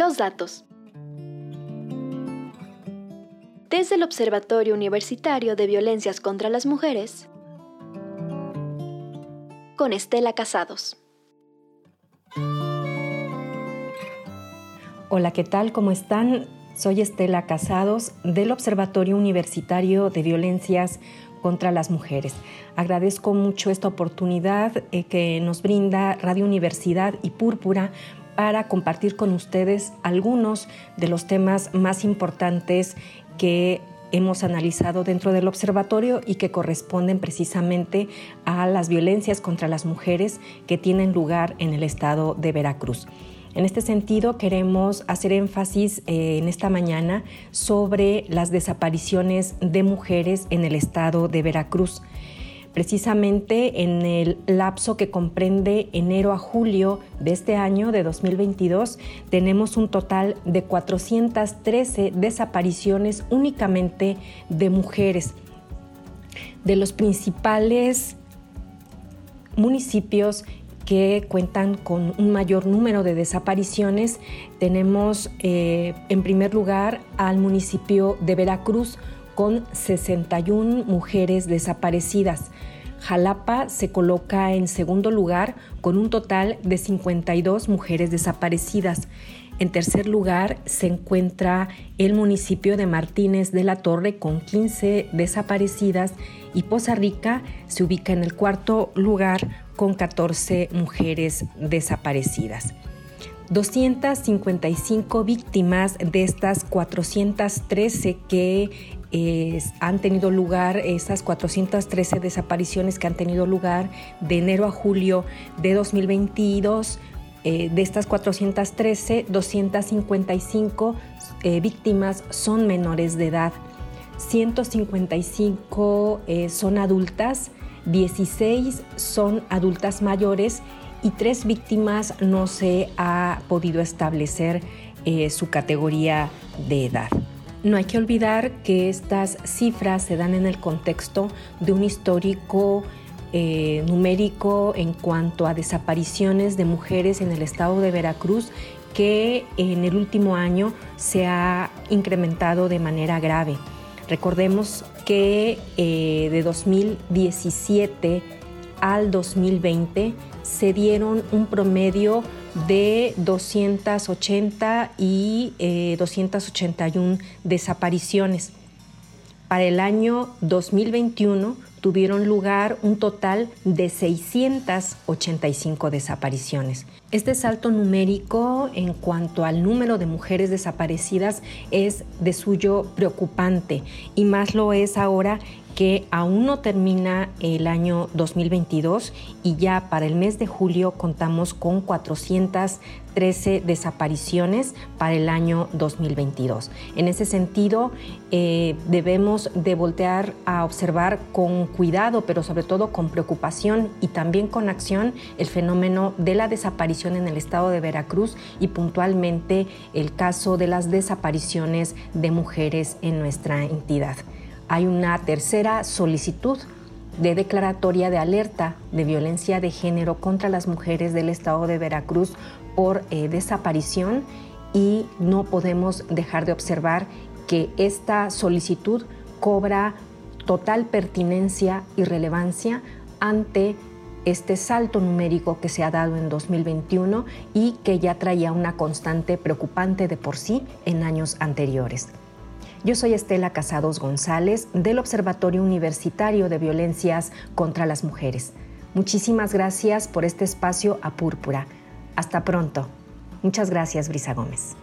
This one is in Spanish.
Los datos. Desde el Observatorio Universitario de Violencias contra las Mujeres, con Estela Casados. Hola, ¿qué tal? ¿Cómo están? Soy Estela Casados del Observatorio Universitario de Violencias contra las Mujeres. Agradezco mucho esta oportunidad eh, que nos brinda Radio Universidad y Púrpura para compartir con ustedes algunos de los temas más importantes que hemos analizado dentro del observatorio y que corresponden precisamente a las violencias contra las mujeres que tienen lugar en el estado de Veracruz. En este sentido, queremos hacer énfasis eh, en esta mañana sobre las desapariciones de mujeres en el estado de Veracruz. Precisamente en el lapso que comprende enero a julio de este año, de 2022, tenemos un total de 413 desapariciones únicamente de mujeres. De los principales municipios que cuentan con un mayor número de desapariciones. Tenemos eh, en primer lugar al municipio de Veracruz con 61 mujeres desaparecidas. Jalapa se coloca en segundo lugar con un total de 52 mujeres desaparecidas. En tercer lugar se encuentra el municipio de Martínez de la Torre con 15 desaparecidas y Poza Rica se ubica en el cuarto lugar con 14 mujeres desaparecidas. 255 víctimas de estas 413 que eh, han tenido lugar, esas 413 desapariciones que han tenido lugar de enero a julio de 2022. Eh, de estas 413, 255 eh, víctimas son menores de edad, 155 son adultas 16 son adultas mayores y tres víctimas no se ha podido establecer eh, su categoría de edad. No hay que olvidar que estas cifras se dan en el contexto de un histórico eh, numérico en cuanto a desapariciones de mujeres en el estado de Veracruz que en el último año se ha incrementado de manera grave. Recordemos que eh, de 2017 al 2020 se dieron un promedio de 280 y 281 eh, desapariciones. Para el año 2021 tuvieron lugar un total de 685 desapariciones. Este salto numérico en cuanto al número de mujeres desaparecidas es de suyo preocupante y más lo es ahora que aún no termina el año 2022 y ya para el mes de julio contamos con 413 desapariciones para el año 2022. En ese sentido, eh, debemos de voltear a observar con cuidado, pero sobre todo con preocupación y también con acción el fenómeno de la desaparición en el estado de Veracruz y puntualmente el caso de las desapariciones de mujeres en nuestra entidad. Hay una tercera solicitud de declaratoria de alerta de violencia de género contra las mujeres del estado de Veracruz por eh, desaparición y no podemos dejar de observar que esta solicitud cobra total pertinencia y relevancia ante este salto numérico que se ha dado en 2021 y que ya traía una constante preocupante de por sí en años anteriores. Yo soy Estela Casados González del Observatorio Universitario de Violencias contra las Mujeres. Muchísimas gracias por este espacio a Púrpura. Hasta pronto. Muchas gracias, Brisa Gómez.